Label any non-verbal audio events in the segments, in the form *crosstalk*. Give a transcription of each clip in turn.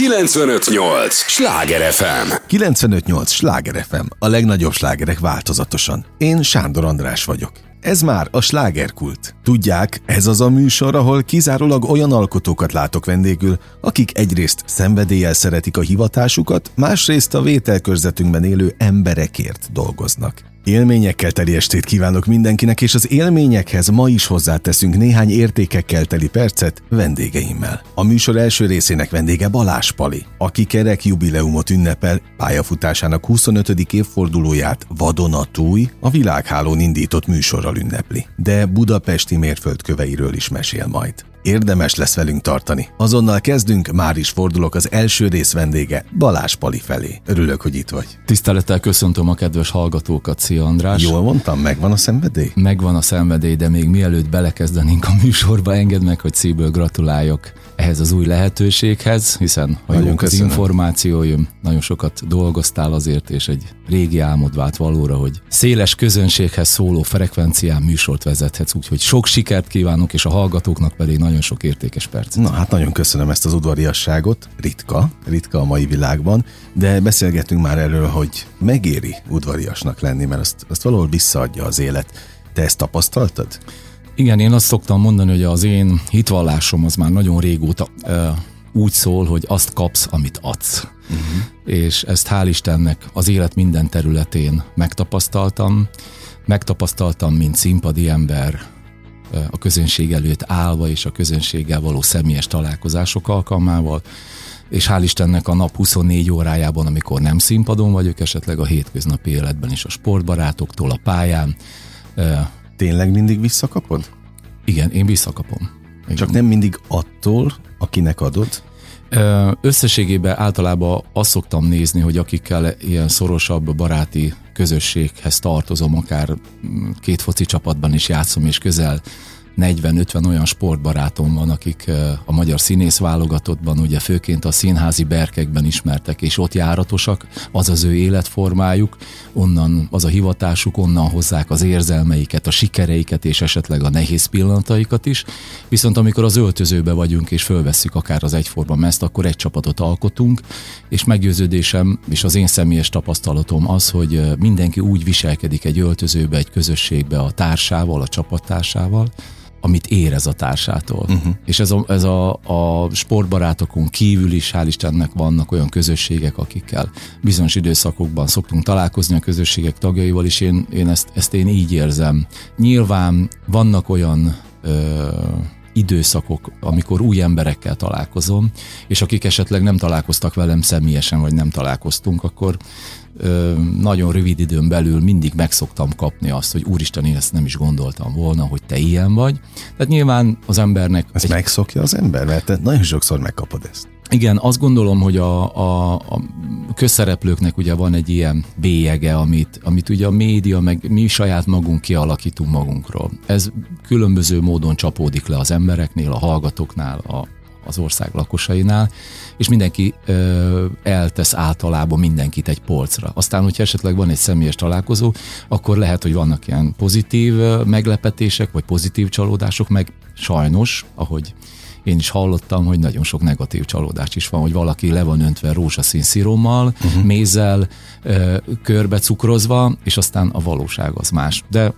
958! Sláger FM! 958! Sláger FM! A legnagyobb slágerek változatosan. Én Sándor András vagyok. Ez már a slágerkult. Tudják, ez az a műsor, ahol kizárólag olyan alkotókat látok vendégül, akik egyrészt szenvedéllyel szeretik a hivatásukat, másrészt a vételkörzetünkben élő emberekért dolgoznak. Élményekkel teli estét kívánok mindenkinek, és az élményekhez ma is hozzáteszünk néhány értékekkel teli percet vendégeimmel. A műsor első részének vendége Balás Pali, aki kerek jubileumot ünnepel, pályafutásának 25. évfordulóját vadonatúj, a világhálón indított műsorral ünnepli. De budapesti mérföldköveiről is mesél majd. Érdemes lesz velünk tartani. Azonnal kezdünk, már is fordulok az első rész vendége, Balás Pali felé. Örülök, hogy itt vagy. Tisztelettel köszöntöm a kedves hallgatókat, szia András. Jól mondtam, megvan a szenvedély? Megvan a szenvedély, de még mielőtt belekezdenénk a műsorba, engedd meg, hogy szívből gratuláljak ehhez az új lehetőséghez, hiszen ha nagyon az információim, nagyon sokat dolgoztál azért, és egy régi álmod vált valóra, hogy széles közönséghez szóló frekvencián műsort vezethetsz, úgyhogy sok sikert kívánok, és a hallgatóknak pedig nagyon sok értékes percet. Na hát nagyon köszönöm ezt az udvariasságot, ritka, ritka a mai világban, de beszélgetünk már erről, hogy megéri udvariasnak lenni, mert azt, azt valahol visszaadja az élet. Te ezt tapasztaltad? Igen, én azt szoktam mondani, hogy az én hitvallásom az már nagyon régóta úgy szól, hogy azt kapsz, amit adsz. Uh-huh. És ezt hál' Istennek az élet minden területén megtapasztaltam. Megtapasztaltam, mint színpadi ember, a közönség előtt állva és a közönséggel való személyes találkozások alkalmával, és hál' Istennek a nap 24 órájában, amikor nem színpadon vagyok, esetleg a hétköznapi életben is a sportbarátoktól, a pályán, Tényleg mindig visszakapod? Igen, én visszakapom. Igen. Csak nem mindig attól, akinek adod? Összességében általában azt szoktam nézni, hogy akikkel ilyen szorosabb baráti közösséghez tartozom, akár két foci csapatban is játszom, és közel 40-50 olyan sportbarátom van, akik a magyar színész válogatottban, ugye főként a színházi berkekben ismertek, és ott járatosak, az az ő életformájuk, onnan az a hivatásuk, onnan hozzák az érzelmeiket, a sikereiket, és esetleg a nehéz pillanataikat is. Viszont amikor az öltözőbe vagyunk, és fölvesszük akár az egyforma mezt, akkor egy csapatot alkotunk, és meggyőződésem, és az én személyes tapasztalatom az, hogy mindenki úgy viselkedik egy öltözőbe, egy közösségbe a társával, a csapattársával, amit érez a társától. Uh-huh. És ez, a, ez a, a sportbarátokon kívül is, hál' Istennek vannak olyan közösségek, akikkel bizonyos időszakokban szoktunk találkozni a közösségek tagjaival, és én, én ezt, ezt én így érzem. Nyilván vannak olyan ö, időszakok, amikor új emberekkel találkozom, és akik esetleg nem találkoztak velem személyesen, vagy nem találkoztunk, akkor ö, nagyon rövid időn belül mindig megszoktam kapni azt, hogy úristen, én ezt nem is gondoltam volna, hogy te ilyen vagy. Tehát nyilván az embernek... Ezt egy... megszokja az ember, mert te nagyon sokszor megkapod ezt. Igen, azt gondolom, hogy a, a, a közszereplőknek ugye van egy ilyen bélyege, amit, amit ugye a média, meg mi saját magunk kialakítunk magunkról. Ez különböző módon csapódik le az embereknél, a hallgatóknál, a, az ország lakosainál, és mindenki ö, eltesz általában mindenkit egy polcra. Aztán, hogyha esetleg van egy személyes találkozó, akkor lehet, hogy vannak ilyen pozitív meglepetések, vagy pozitív csalódások, meg sajnos, ahogy én is hallottam, hogy nagyon sok negatív csalódás is van, hogy valaki le van öntve rózsaszín szirommal, uh-huh. mézzel, körbe cukrozva, és aztán a valóság az más. De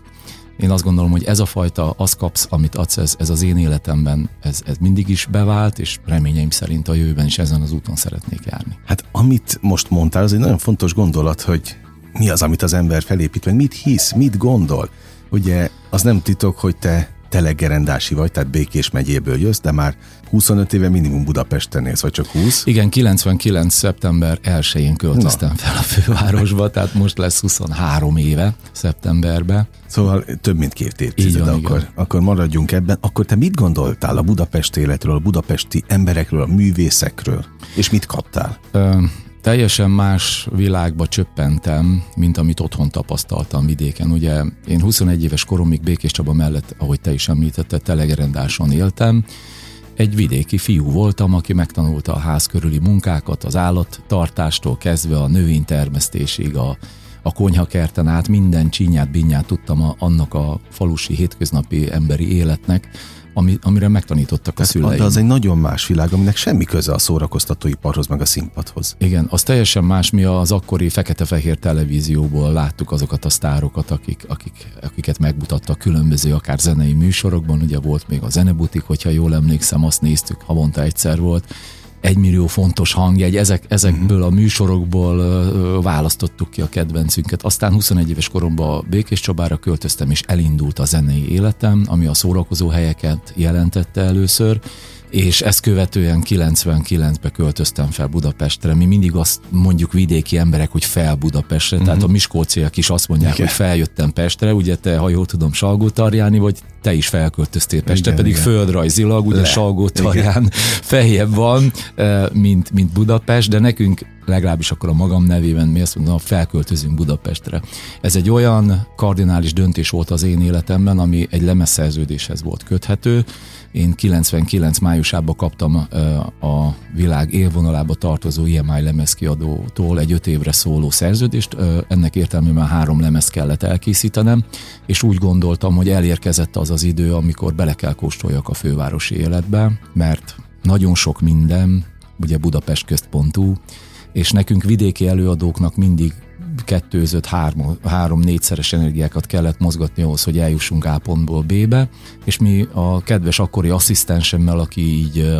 én azt gondolom, hogy ez a fajta, az kapsz, amit adsz, ez, ez az én életemben, ez, ez mindig is bevált, és reményeim szerint a jövőben is ezen az úton szeretnék járni. Hát amit most mondtál, az egy nagyon fontos gondolat, hogy mi az, amit az ember felépít, meg mit hisz, mit gondol. Ugye az nem titok, hogy te telegerendási vagy, tehát Békés megyéből jössz, de már 25 éve minimum Budapesten élsz, vagy csak 20? Igen, 99. szeptember 1-én költöztem Na. fel a fővárosba, tehát most lesz 23 éve szeptemberben. Szóval több mint két évtized, akkor, igen. akkor maradjunk ebben. Akkor te mit gondoltál a Budapest életről, a budapesti emberekről, a művészekről, és mit kaptál? Ö, teljesen más világba csöppentem, mint amit otthon tapasztaltam vidéken. Ugye én 21 éves koromig Békés Csaba mellett, ahogy te is említetted, telegerendáson éltem. Egy vidéki fiú voltam, aki megtanulta a ház körüli munkákat, az állattartástól kezdve a növénytermesztésig, a, a konyhakerten át minden csinyát, binyát tudtam a, annak a falusi hétköznapi emberi életnek, ami, amire megtanítottak Tehát a szüleim. De az egy nagyon más világ, aminek semmi köze a szórakoztatóiparhoz, meg a színpadhoz. Igen, az teljesen más, mi az akkori fekete-fehér televízióból láttuk azokat a sztárokat, akik, akik, akiket megmutattak különböző akár zenei műsorokban, ugye volt még a zenebutik, hogyha jól emlékszem, azt néztük, havonta egyszer volt, egymillió fontos hangjegy, ezek, ezekből a műsorokból választottuk ki a kedvencünket. Aztán 21 éves koromban Békés Csabára költöztem, és elindult a zenei életem, ami a szórakozó helyeket jelentette először, és ezt követően 99-be költöztem fel Budapestre. Mi mindig azt mondjuk vidéki emberek, hogy fel Budapestre, uh-huh. tehát a miskóciak is azt mondják, igen. hogy feljöttem Pestre, ugye te, ha jól tudom, Salgótarjáni vagy, te is felköltöztél Pestre, igen, pedig igen. földrajzilag, ugye Salgótarján *laughs* feljebb van, mint, mint Budapest, de nekünk legalábbis akkor a magam nevében mi azt mondom, felköltözünk Budapestre. Ez egy olyan kardinális döntés volt az én életemben, ami egy lemezszerződéshez volt köthető, én 99 májusában kaptam a világ élvonalába tartozó IMI lemezkiadótól egy öt évre szóló szerződést, ennek értelmében három lemez kellett elkészítenem, és úgy gondoltam, hogy elérkezett az az idő, amikor bele kell kóstoljak a fővárosi életbe, mert nagyon sok minden, ugye Budapest központú, és nekünk vidéki előadóknak mindig kettőzött három, három-négyszeres energiákat kellett mozgatni ahhoz, hogy eljussunk A pontból B-be, és mi a kedves akkori asszisztensemmel, aki így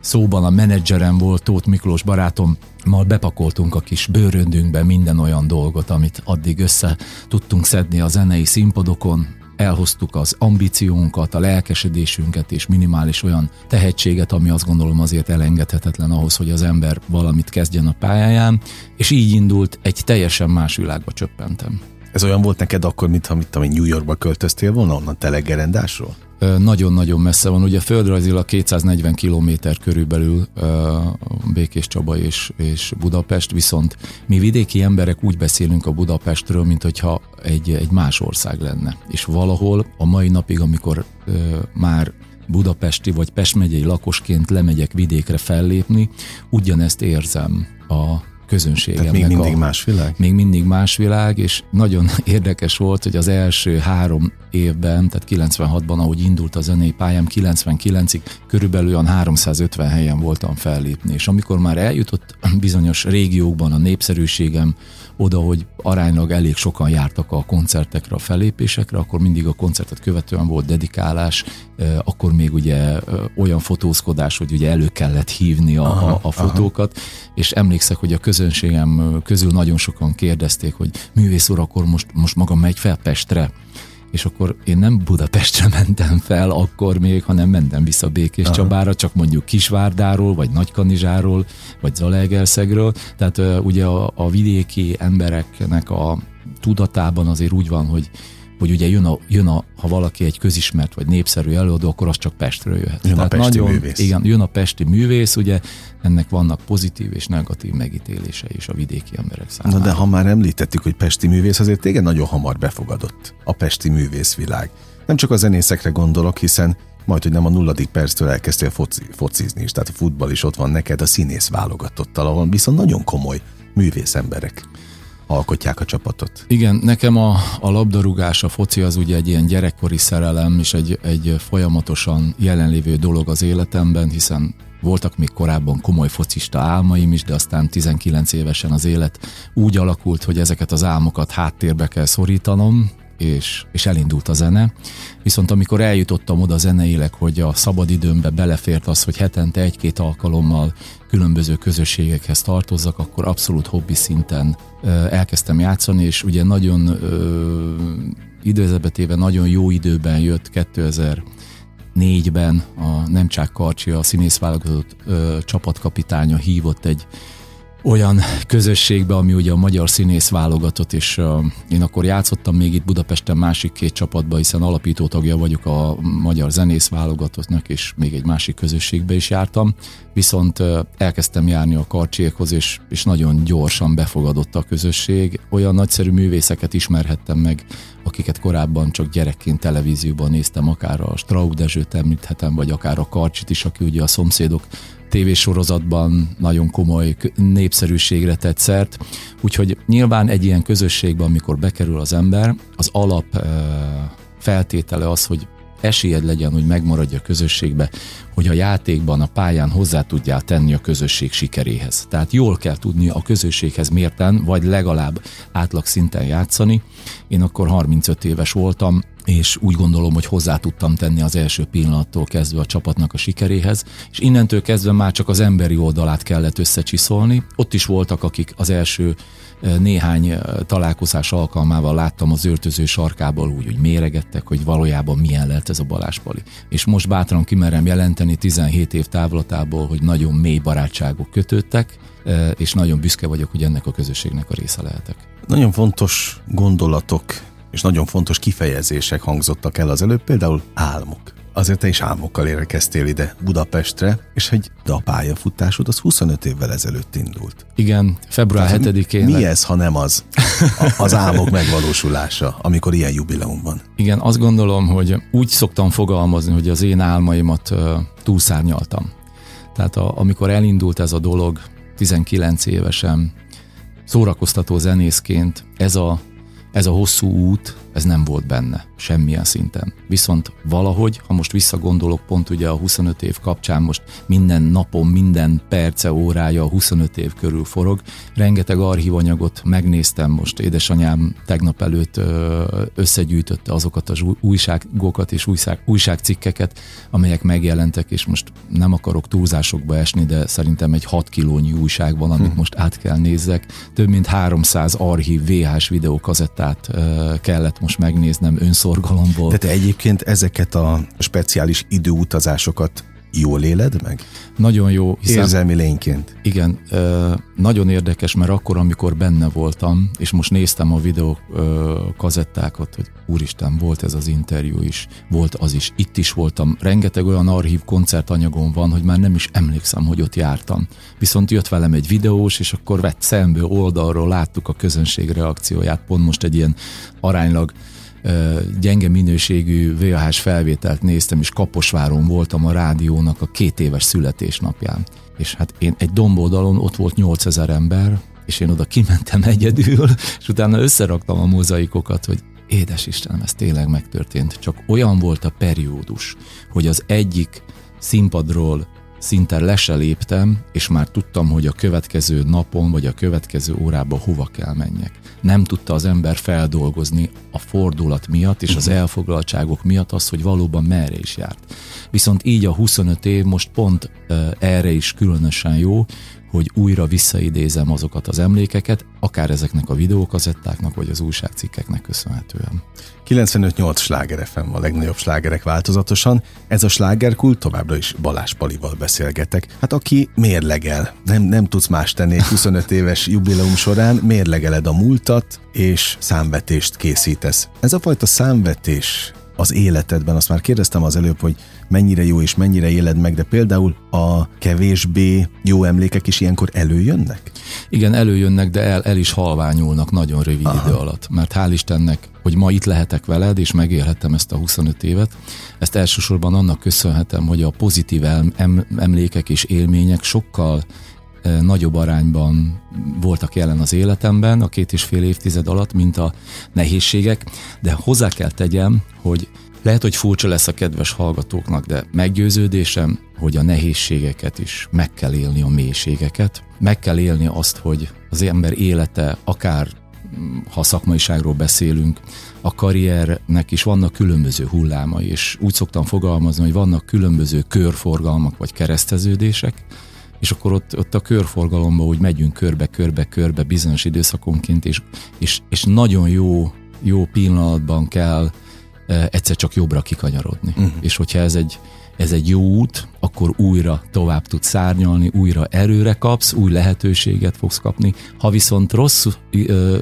szóban a menedzserem volt, Tóth Miklós barátom, mal bepakoltunk a kis bőröndünkbe minden olyan dolgot, amit addig össze tudtunk szedni a zenei színpadokon, elhoztuk az ambíciónkat, a lelkesedésünket és minimális olyan tehetséget, ami azt gondolom azért elengedhetetlen ahhoz, hogy az ember valamit kezdjen a pályáján, és így indult, egy teljesen más világba csöppentem. Ez olyan volt neked akkor, mintha mit tudom, New Yorkba költöztél volna onnan telegerendásról? Nagyon-nagyon messze van. Ugye földrajzilag 240 km körülbelül Békés Csaba és, és Budapest, viszont mi vidéki emberek úgy beszélünk a Budapestről, mint hogyha egy, egy más ország lenne. És valahol a mai napig, amikor már budapesti vagy Pest megyei lakosként lemegyek vidékre fellépni, ugyanezt érzem a közönségemnek. Tehát még mindig a, más világ? Még mindig más világ, és nagyon *laughs* érdekes volt, hogy az első három évben, tehát 96-ban, ahogy indult a zenei pályám, 99-ig körülbelül olyan 350 helyen voltam fellépni, és amikor már eljutott bizonyos régiókban a népszerűségem oda, hogy aránylag elég sokan jártak a koncertekre, a fellépésekre, akkor mindig a koncertet követően volt dedikálás, akkor még ugye olyan fotózkodás, hogy ugye elő kellett hívni a, aha, a, a fotókat, aha. és emlékszek, hogy a közönségem közül nagyon sokan kérdezték, hogy művész úr, akkor most, most maga megy fel Pestre, és akkor én nem Budapestre *laughs* mentem fel akkor még, hanem mentem vissza Békés Aha. Csabára, csak mondjuk Kisvárdáról, vagy Nagykanizsáról, vagy Zalaegerszegről. Tehát uh, ugye a, a vidéki embereknek a tudatában azért úgy van, hogy hogy ugye jön, a, jön a, ha valaki egy közismert vagy népszerű előadó, akkor az csak Pestről jöhet. Jön Tehát a pesti nagyon, művész. Igen, jön a pesti művész, ugye ennek vannak pozitív és negatív megítélése is a vidéki emberek számára. Na de ha már említettük, hogy pesti művész, azért téged nagyon hamar befogadott a pesti művészvilág. Nem csak a zenészekre gondolok, hiszen majd, hogy nem a nulladik perctől elkezdtél foci, focizni is, tehát a futball is ott van neked a színész válogatottal, ahol viszont nagyon komoly művész emberek alkotják a csapatot. Igen, nekem a, a labdarúgás, a foci az ugye egy ilyen gyerekkori szerelem, és egy, egy folyamatosan jelenlévő dolog az életemben, hiszen voltak még korábban komoly focista álmaim is, de aztán 19 évesen az élet úgy alakult, hogy ezeket az álmokat háttérbe kell szorítanom, és, és elindult a zene. Viszont amikor eljutottam oda zeneileg, hogy a szabadidőmbe belefért az, hogy hetente egy-két alkalommal különböző közösségekhez tartozzak, akkor abszolút hobbi szinten elkezdtem játszani, és ugye nagyon időzetbetéve nagyon jó időben jött 2000 négyben a Nemcsák Karcsi, a színész válogatott csapatkapitánya hívott egy olyan közösségbe, ami ugye a magyar színész válogatott, és én akkor játszottam még itt Budapesten másik két csapatba, hiszen alapító tagja vagyok a magyar zenész válogatottnak, és még egy másik közösségbe is jártam, viszont elkezdtem járni a karcsiékhoz, és, és nagyon gyorsan befogadott a közösség. Olyan nagyszerű művészeket ismerhettem meg, akiket korábban csak gyerekként televízióban néztem, akár a Straub Dezsőt említhetem, vagy akár a Karcsit is, aki ugye a szomszédok tévésorozatban nagyon komoly népszerűségre tett szert. Úgyhogy nyilván egy ilyen közösségben, amikor bekerül az ember, az alap feltétele az, hogy esélyed legyen, hogy megmaradja a közösségbe, hogy a játékban, a pályán hozzá tudjál tenni a közösség sikeréhez. Tehát jól kell tudni a közösséghez mérten, vagy legalább átlag szinten játszani. Én akkor 35 éves voltam, és úgy gondolom, hogy hozzá tudtam tenni az első pillanattól kezdve a csapatnak a sikeréhez, és innentől kezdve már csak az emberi oldalát kellett összecsiszolni. Ott is voltak, akik az első néhány találkozás alkalmával láttam az öltöző sarkából úgy, hogy méregettek, hogy valójában milyen lehet ez a Baláspali. És most bátran kimerem jelenteni 17 év távlatából, hogy nagyon mély barátságok kötődtek, és nagyon büszke vagyok, hogy ennek a közösségnek a része lehetek. Nagyon fontos gondolatok és nagyon fontos kifejezések hangzottak el az előbb, például álmok. Azért te is álmokkal érkeztél ide Budapestre, és egy de a pályafutásod az 25 évvel ezelőtt indult. Igen, február 7-én. Mi ez, ha nem az, az álmok megvalósulása, amikor ilyen jubileum van? Igen, azt gondolom, hogy úgy szoktam fogalmazni, hogy az én álmaimat uh, túlszárnyaltam. Tehát a, amikor elindult ez a dolog, 19 évesen, szórakoztató zenészként, ez a ez a hosszú út, ez nem volt benne, semmilyen szinten. Viszont valahogy, ha most visszagondolok pont ugye a 25 év kapcsán, most minden napon, minden perce, órája a 25 év körül forog, rengeteg archívanyagot megnéztem most, édesanyám tegnap előtt összegyűjtötte azokat az újságokat és újság, újságcikkeket, amelyek megjelentek, és most nem akarok túlzásokba esni, de szerintem egy 6 kilónyi újság van, amit hm. most át kell nézzek. Több mint 300 archív VHS videókazettát kellett most megnéznem önszorgalomból. De te egyébként ezeket a speciális időutazásokat jól éled meg? Nagyon jó. Hiszen, Érzelmi lényként. Igen, nagyon érdekes, mert akkor, amikor benne voltam, és most néztem a videó kazettákat, hogy úristen, volt ez az interjú is, volt az is, itt is voltam, rengeteg olyan archív koncertanyagom van, hogy már nem is emlékszem, hogy ott jártam. Viszont jött velem egy videós, és akkor vett szembe oldalról láttuk a közönség reakcióját, pont most egy ilyen aránylag gyenge minőségű VHS felvételt néztem, és Kaposváron voltam a rádiónak a két éves születésnapján. És hát én egy domboldalon ott volt 8000 ember, és én oda kimentem egyedül, és utána összeraktam a mozaikokat, hogy édes Istenem, ez tényleg megtörtént. Csak olyan volt a periódus, hogy az egyik színpadról szinte le se léptem, és már tudtam, hogy a következő napon vagy a következő órában hova kell menjek. Nem tudta az ember feldolgozni a fordulat miatt és az elfoglaltságok miatt az, hogy valóban merre is járt. Viszont így a 25 év most pont erre is különösen jó, hogy újra visszaidézem azokat az emlékeket, akár ezeknek a videókazettáknak, vagy az újságcikkeknek köszönhetően. 95-8 sláger FM a legnagyobb slágerek változatosan. Ez a slágerkult továbbra is Balázs Palival beszélgetek. Hát aki mérlegel, nem, nem tudsz más tenni egy 25 *laughs* éves jubileum során, mérlegeled a múltat, és számvetést készítesz. Ez a fajta számvetés az életedben, azt már kérdeztem az előbb, hogy mennyire jó és mennyire éled meg, de például a kevésbé jó emlékek is ilyenkor előjönnek? Igen, előjönnek, de el, el is halványulnak nagyon rövid Aha. idő alatt. Mert hál' Istennek, hogy ma itt lehetek veled, és megélhettem ezt a 25 évet, ezt elsősorban annak köszönhetem, hogy a pozitív em, emlékek és élmények sokkal e, nagyobb arányban voltak jelen az életemben a két és fél évtized alatt, mint a nehézségek, de hozzá kell tegyem, hogy lehet, hogy furcsa lesz a kedves hallgatóknak, de meggyőződésem, hogy a nehézségeket is meg kell élni, a mélységeket. Meg kell élni azt, hogy az ember élete, akár ha szakmaiságról beszélünk, a karriernek is vannak különböző hullámai, és úgy szoktam fogalmazni, hogy vannak különböző körforgalmak vagy kereszteződések, és akkor ott, ott a körforgalomban úgy megyünk körbe, körbe, körbe bizonyos időszakonként, és, és, és nagyon jó, jó pillanatban kell egyszer csak jobbra kikanyarodni. Uh-huh. És hogyha ez egy, ez egy jó út, akkor újra tovább tudsz szárnyalni, újra erőre kapsz, új lehetőséget fogsz kapni. Ha viszont rossz,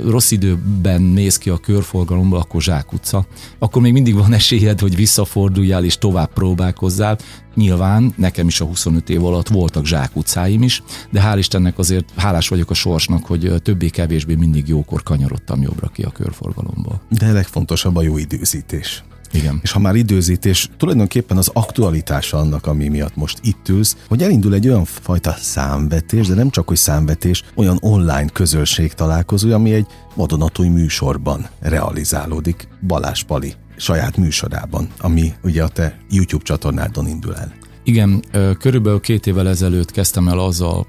rossz időben mész ki a körforgalomba, akkor zsákutca. Akkor még mindig van esélyed, hogy visszaforduljál és tovább próbálkozzál. Nyilván nekem is a 25 év alatt voltak zsákutcáim is, de hál' Istennek azért hálás vagyok a sorsnak, hogy többé-kevésbé mindig jókor kanyarodtam jobbra ki a körforgalomból. De legfontosabb a jó időzítés. Igen. És ha már időzítés, tulajdonképpen az aktualitása annak, ami miatt most itt ülsz, hogy elindul egy olyan fajta számvetés, de nem csak hogy számvetés, olyan online közösség találkozó, ami egy vadonatúj műsorban realizálódik. Balázs Pali saját műsorában, ami ugye a te YouTube csatornádon indul el. Igen, körülbelül két évvel ezelőtt kezdtem el azzal,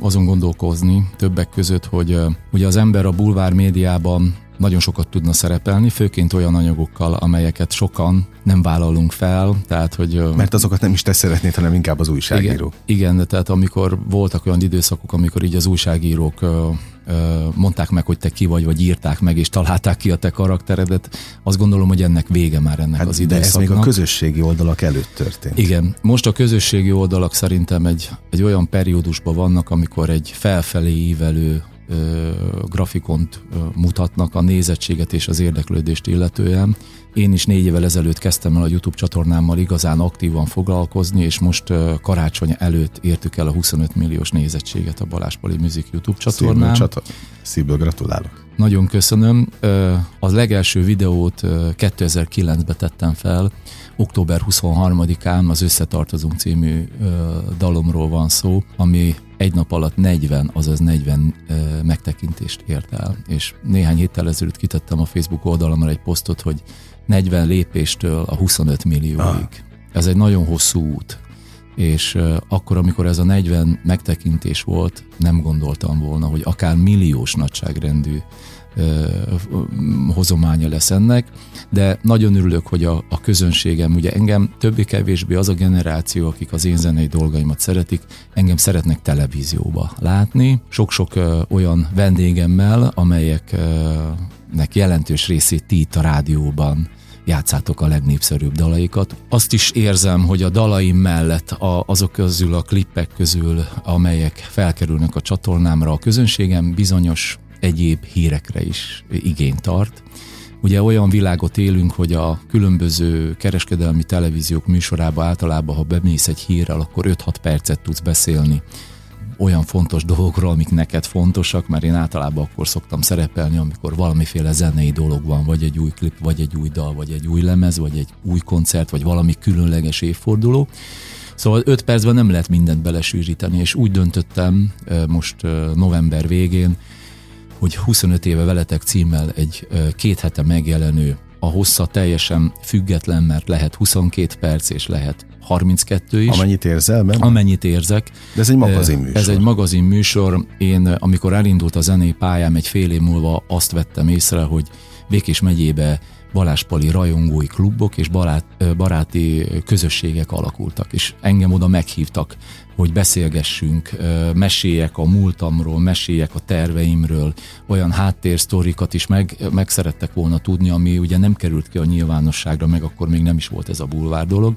azon gondolkozni többek között, hogy ugye az ember a bulvár médiában nagyon sokat tudna szerepelni, főként olyan anyagokkal, amelyeket sokan nem vállalunk fel, tehát hogy... Mert azokat nem is te szeretnéd, hanem inkább az újságíró. Igen, igen de tehát amikor voltak olyan időszakok, amikor így az újságírók mondták meg, hogy te ki vagy, vagy írták meg, és találták ki a te karakteredet, azt gondolom, hogy ennek vége már ennek hát, az időszaknak. De ez még a közösségi oldalak előtt történt. Igen, most a közösségi oldalak szerintem egy, egy olyan periódusban vannak, amikor egy felfelé ívelő grafikont mutatnak a nézettséget és az érdeklődést illetően. Én is négy évvel ezelőtt kezdtem el a YouTube csatornámmal igazán aktívan foglalkozni, és most karácsony előtt értük el a 25 milliós nézettséget a Balázs Pali Music YouTube csatornán. Szívből, Szívből gratulálok. Nagyon köszönöm. A legelső videót 2009-ben tettem fel, október 23-án az Összetartozunk című dalomról van szó, ami egy nap alatt 40, azaz 40 megtekintést ért el. És néhány héttel ezelőtt kitettem a Facebook oldalamra egy posztot, hogy 40 lépéstől a 25 millióig. Ah. Ez egy nagyon hosszú út. És akkor, amikor ez a 40 megtekintés volt, nem gondoltam volna, hogy akár milliós nagyságrendű hozománya lesz ennek, de nagyon örülök, hogy a, a közönségem, ugye engem többé-kevésbé az a generáció, akik az én zenei dolgaimat szeretik, engem szeretnek televízióba látni, sok-sok ö, olyan vendégemmel, amelyeknek jelentős részét ti itt a rádióban játszátok a legnépszerűbb dalaikat. Azt is érzem, hogy a dalaim mellett a, azok közül a klippek közül, amelyek felkerülnek a csatornámra, a közönségem bizonyos egyéb hírekre is igényt tart. Ugye olyan világot élünk, hogy a különböző kereskedelmi televíziók műsorába általában, ha bemész egy hírrel, akkor 5-6 percet tudsz beszélni olyan fontos dolgokról, amik neked fontosak, mert én általában akkor szoktam szerepelni, amikor valamiféle zenei dolog van, vagy egy új klip, vagy egy új dal, vagy egy új lemez, vagy egy új koncert, vagy valami különleges évforduló. Szóval 5 percben nem lehet mindent belesűríteni, és úgy döntöttem most november végén, hogy 25 éve veletek címmel egy két hete megjelenő, a hossza teljesen független, mert lehet 22 perc, és lehet 32 is. Amennyit érzel, nem? Amennyit érzek. De ez egy magazin műsor. Ez egy magazin műsor. Én, amikor elindult a zenei pályám, egy fél év múlva azt vettem észre, hogy Békés megyébe Baláspali rajongói klubok és barát, baráti közösségek alakultak, és engem oda meghívtak, hogy beszélgessünk, meséljek a múltamról, meséljek a terveimről, olyan háttérsztorikat is meg, meg szerettek volna tudni, ami ugye nem került ki a nyilvánosságra, meg akkor még nem is volt ez a bulvár dolog.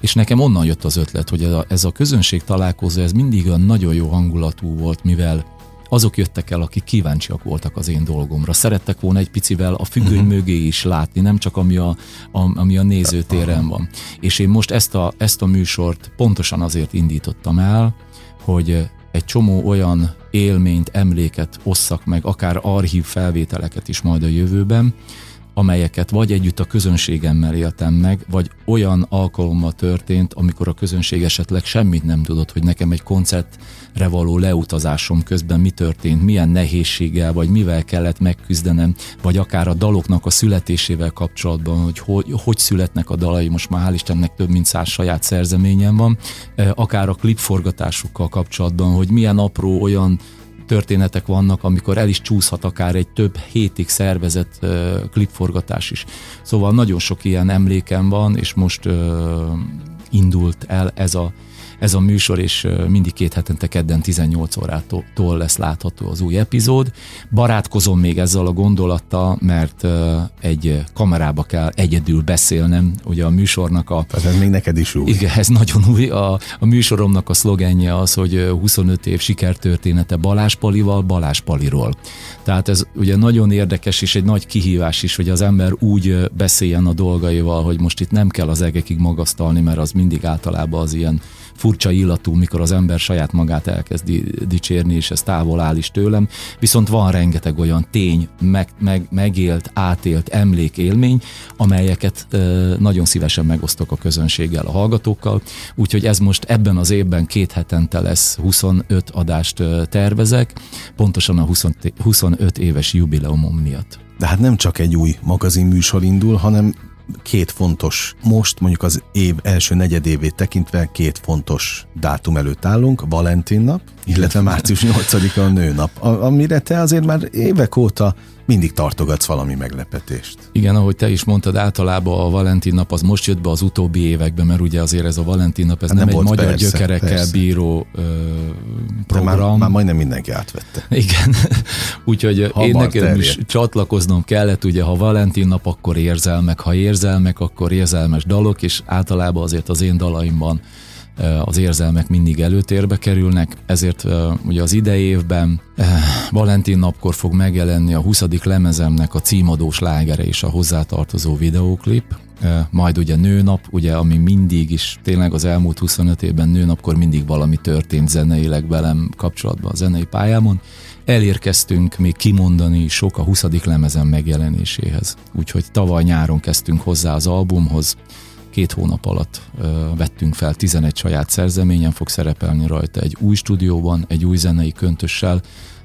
És nekem onnan jött az ötlet, hogy ez a, ez a közönség találkozó, ez mindig olyan nagyon jó hangulatú volt, mivel azok jöttek el, akik kíváncsiak voltak az én dolgomra. Szerettek volna egy picivel a függöny uh-huh. mögé is látni, nem csak ami a, a, ami a nézőtéren van. És én most ezt a, ezt a műsort pontosan azért indítottam el, hogy egy csomó olyan élményt, emléket osszak meg, akár archív felvételeket is majd a jövőben, amelyeket vagy együtt a közönségemmel éltem meg, vagy olyan alkalommal történt, amikor a közönség esetleg semmit nem tudott, hogy nekem egy koncertre való leutazásom közben mi történt, milyen nehézséggel, vagy mivel kellett megküzdenem, vagy akár a daloknak a születésével kapcsolatban, hogy hogy, hogy születnek a dalai, most már hál' Istennek több mint száz saját szerzeményem van, akár a klipforgatásukkal kapcsolatban, hogy milyen apró olyan történetek vannak, amikor el is csúszhat akár egy több hétig szervezett uh, klipforgatás is. Szóval nagyon sok ilyen emlékem van, és most indult el ez a ez a műsor, és mindig két hetente kedden 18 órától lesz látható az új epizód. Barátkozom még ezzel a gondolattal, mert egy kamerába kell egyedül beszélnem, ugye a műsornak a... Tehát ez még neked is új. Igen, ez nagyon új. A, a műsoromnak a szlogenje az, hogy 25 év sikertörténete Balázs Palival, Balázs Paliról. Tehát ez ugye nagyon érdekes, és egy nagy kihívás is, hogy az ember úgy beszéljen a dolgaival, hogy most itt nem kell az egekig magasztalni, mert az mindig általában az ilyen furcsa illatú, mikor az ember saját magát elkezdi dicsérni, és ez távol áll is tőlem. Viszont van rengeteg olyan tény, meg, meg, megélt, átélt emlékélmény, amelyeket e, nagyon szívesen megosztok a közönséggel, a hallgatókkal. Úgyhogy ez most ebben az évben két hetente lesz 25 adást tervezek, pontosan a 20, 25 éves jubileumom miatt. De hát nem csak egy új magazin műsor indul, hanem két fontos, most mondjuk az év első negyedévét tekintve két fontos dátum előtt állunk, Valentin nap, illetve március 8-a a nőnap, amire te azért már évek óta mindig tartogatsz valami meglepetést. Igen, ahogy te is mondtad, általában a Valentin nap az most jött be az utóbbi években, mert ugye azért ez a Valentin nap, ez hát nem, nem egy magyar persze, gyökerekkel persze. bíró ö, program. már, már majdnem mindenki átvette. *laughs* Igen, úgyhogy Hamar én nekem terjed. is csatlakoznom kellett, ugye ha Valentin nap, akkor érzelmek, ha érzelmek, akkor érzelmes dalok, és általában azért az én dalaimban az érzelmek mindig előtérbe kerülnek, ezért ugye az idei évben Valentin napkor fog megjelenni a 20. lemezemnek a címadós lágere és a hozzátartozó videóklip, majd ugye nőnap, ugye ami mindig is, tényleg az elmúlt 25 évben nőnapkor mindig valami történt zeneileg velem kapcsolatban a zenei pályámon, elérkeztünk még kimondani sok a 20. lemezem megjelenéséhez. Úgyhogy tavaly nyáron kezdtünk hozzá az albumhoz, két hónap alatt vettünk fel 11 saját szerzeményen, fog szerepelni rajta egy új stúdióban, egy új zenei köntössel,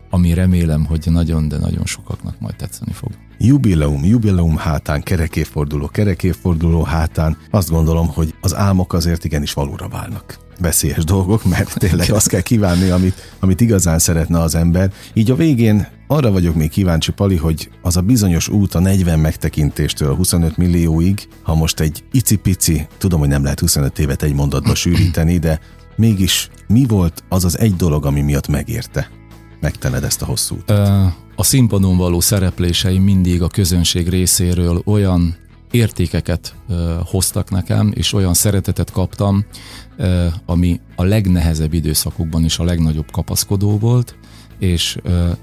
ami remélem, hogy nagyon, de nagyon sokaknak majd tetszeni fog. Jubileum, jubileum hátán, kerekéforduló, kerekéforduló hátán azt gondolom, hogy az álmok azért igenis valóra válnak veszélyes dolgok, mert tényleg azt kell kívánni, amit, amit igazán szeretne az ember. Így a végén arra vagyok még kíváncsi, Pali, hogy az a bizonyos út a 40 megtekintéstől 25 millióig, ha most egy icipici, tudom, hogy nem lehet 25 évet egy mondatba sűríteni, de mégis mi volt az az egy dolog, ami miatt megérte megtened ezt a hosszú utat? A színpadon való szerepléseim mindig a közönség részéről olyan értékeket hoztak nekem, és olyan szeretetet kaptam, ami a legnehezebb időszakokban is a legnagyobb kapaszkodó volt, és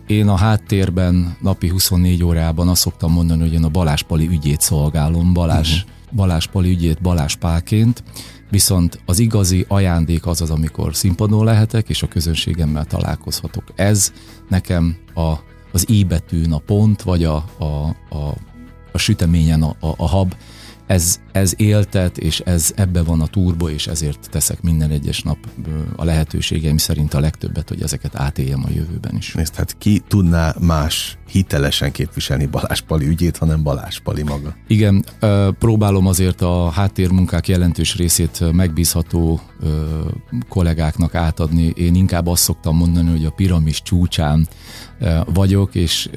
én a háttérben napi 24 órában azt szoktam mondani, hogy én a Balázs Pali ügyét szolgálom, Balázs, uh-huh. Balázs Pali ügyét Balázs Pálként, viszont az igazi ajándék az az, amikor színpadon lehetek, és a közönségemmel találkozhatok. Ez nekem a, az I betűn a pont, vagy a, a, a, a süteményen a, a, a hab, ez, ez éltet, és ez ebbe van a turbo, és ezért teszek minden egyes nap a lehetőségeim szerint a legtöbbet, hogy ezeket átéljem a jövőben is. Nézd, hát ki tudná más hitelesen képviselni Balázs Pali ügyét, hanem Balázs Pali maga? Igen, próbálom azért a háttérmunkák jelentős részét megbízható kollégáknak átadni. Én inkább azt szoktam mondani, hogy a piramis csúcsán vagyok, és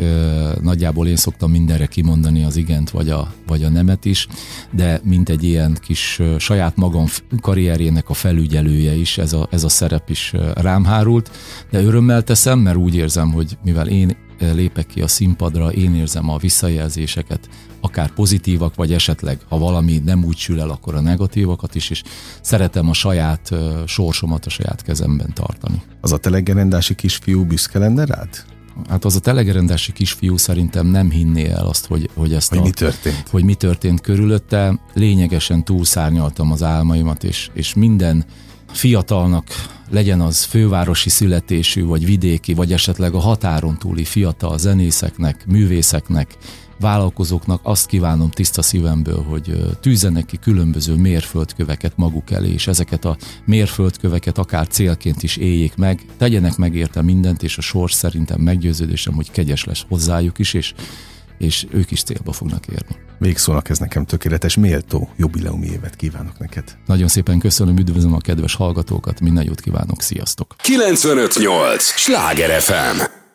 nagyjából én szoktam mindenre kimondani az igent vagy a, vagy a nemet is, de mint egy ilyen kis saját magam karrierjének a felügyelője is, ez a, ez a szerep is rám hárult, de örömmel teszem, mert úgy érzem, hogy mivel én lépek ki a színpadra, én érzem a visszajelzéseket, akár pozitívak, vagy esetleg, ha valami nem úgy sül el, akkor a negatívakat is, és szeretem a saját sorsomat a saját kezemben tartani. Az a telegerendási kisfiú büszke lenne rád? Hát az a telegerendási kisfiú szerintem nem hinné el azt, hogy, hogy ezt hogy a, mi történt. Hogy mi történt körülötte. Lényegesen túlszárnyaltam az álmaimat, és, és minden fiatalnak legyen az fővárosi születésű, vagy vidéki, vagy esetleg a határon túli fiatal zenészeknek, művészeknek, vállalkozóknak azt kívánom tiszta szívemből, hogy tűzzenek ki különböző mérföldköveket maguk elé, és ezeket a mérföldköveket akár célként is éljék meg, tegyenek meg érte mindent, és a sors szerintem meggyőződésem, hogy kegyes lesz hozzájuk is, és, és ők is célba fognak érni. Végszónak ez nekem tökéletes, méltó jubileumi évet kívánok neked. Nagyon szépen köszönöm, üdvözlöm a kedves hallgatókat, minden jót kívánok, sziasztok! 958! Sláger FM!